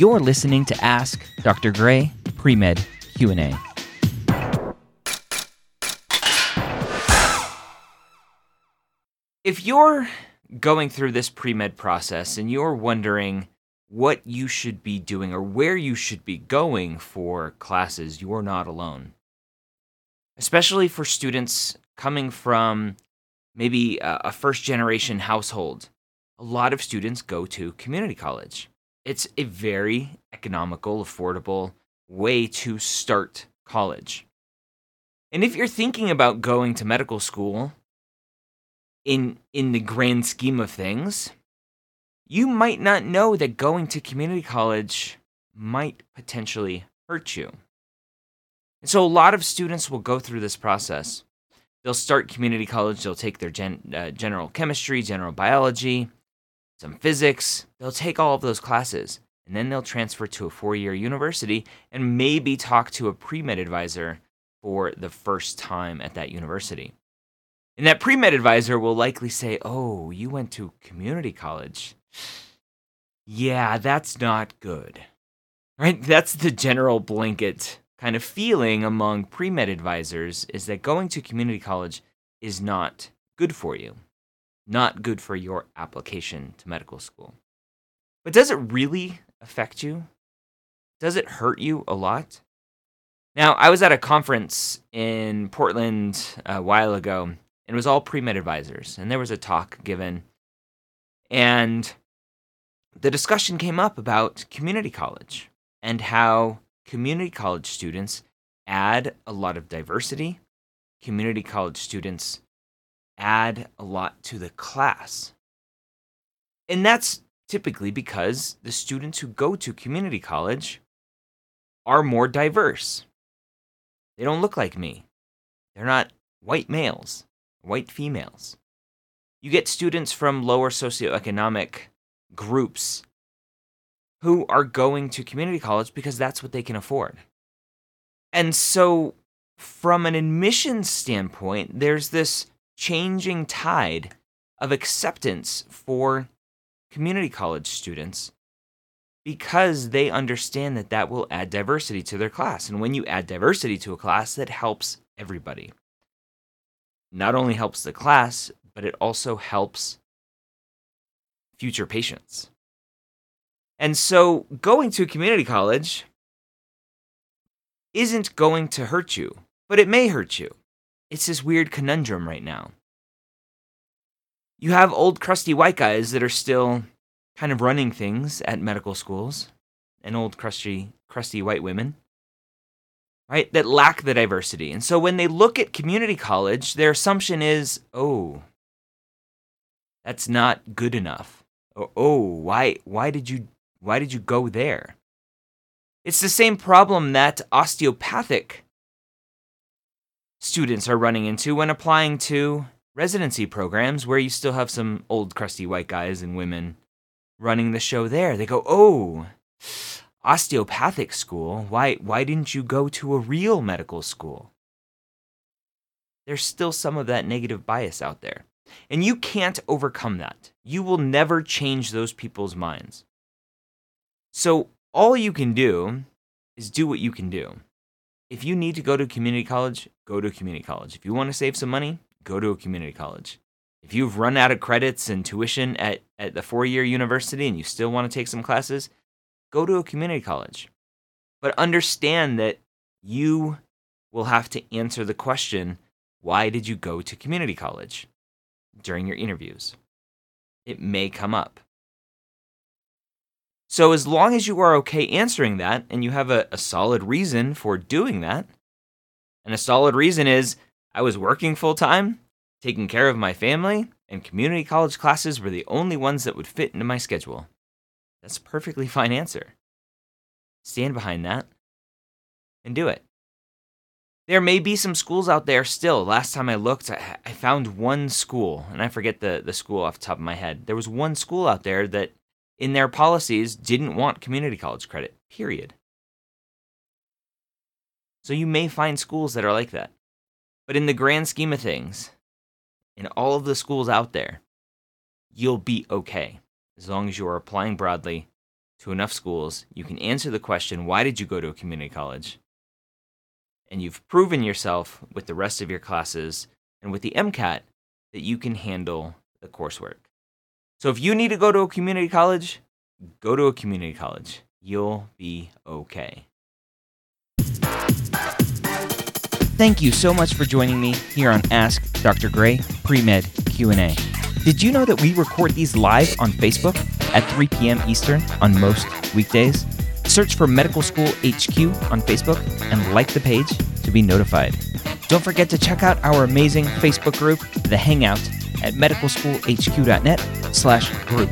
You're listening to Ask Dr. Gray Pre-Med Q&A. If you're going through this pre-med process and you're wondering what you should be doing or where you should be going for classes, you're not alone. Especially for students coming from maybe a first generation household. A lot of students go to community college. It's a very economical, affordable way to start college. And if you're thinking about going to medical school, in in the grand scheme of things, you might not know that going to community college might potentially hurt you. And so a lot of students will go through this process. They'll start community college, they'll take their gen, uh, general chemistry, general biology, some physics, they'll take all of those classes, and then they'll transfer to a four year university and maybe talk to a pre med advisor for the first time at that university. And that pre med advisor will likely say, Oh, you went to community college. Yeah, that's not good. Right? That's the general blanket kind of feeling among pre med advisors is that going to community college is not good for you, not good for your application to medical school. But does it really affect you? Does it hurt you a lot? Now, I was at a conference in Portland a while ago, and it was all pre med advisors. And there was a talk given. And the discussion came up about community college and how community college students add a lot of diversity. Community college students add a lot to the class. And that's typically because the students who go to community college are more diverse. They don't look like me. They're not white males white females. You get students from lower socioeconomic groups who are going to community college because that's what they can afford. And so, from an admissions standpoint, there's this changing tide of acceptance for community college students because they understand that that will add diversity to their class. And when you add diversity to a class, that helps everybody not only helps the class, but it also helps future patients. And so going to a community college isn't going to hurt you, but it may hurt you. It's this weird conundrum right now. You have old crusty white guys that are still kind of running things at medical schools and old crusty crusty white women right, that lack the diversity. And so when they look at community college, their assumption is, oh, that's not good enough. Or, oh, why, why did you, why did you go there? It's the same problem that osteopathic students are running into when applying to residency programs where you still have some old crusty white guys and women running the show there. They go, oh, osteopathic school, why, why didn't you go to a real medical school? There's still some of that negative bias out there. And you can't overcome that. You will never change those people's minds. So, all you can do is do what you can do. If you need to go to community college, go to community college. If you want to save some money, go to a community college. If you've run out of credits and tuition at, at the four year university and you still want to take some classes, go to a community college. But understand that you will have to answer the question why did you go to community college during your interviews? It may come up. So, as long as you are okay answering that and you have a, a solid reason for doing that, and a solid reason is I was working full time, taking care of my family, and community college classes were the only ones that would fit into my schedule. That's a perfectly fine answer. Stand behind that and do it. There may be some schools out there still. Last time I looked, I, I found one school, and I forget the, the school off the top of my head. There was one school out there that, in their policies, didn't want community college credit, period. So you may find schools that are like that. But in the grand scheme of things, in all of the schools out there, you'll be okay as long as you are applying broadly to enough schools, you can answer the question, why did you go to a community college? And you've proven yourself with the rest of your classes and with the MCAT that you can handle the coursework. So if you need to go to a community college, go to a community college. You'll be okay. Thank you so much for joining me here on Ask Dr. Gray Pre-Med Q&A. Did you know that we record these live on Facebook at 3 p.m. Eastern on most weekdays? Search for Medical School HQ on Facebook and like the page to be notified. Don't forget to check out our amazing Facebook group, The Hangout, at medicalschoolhq.net slash group.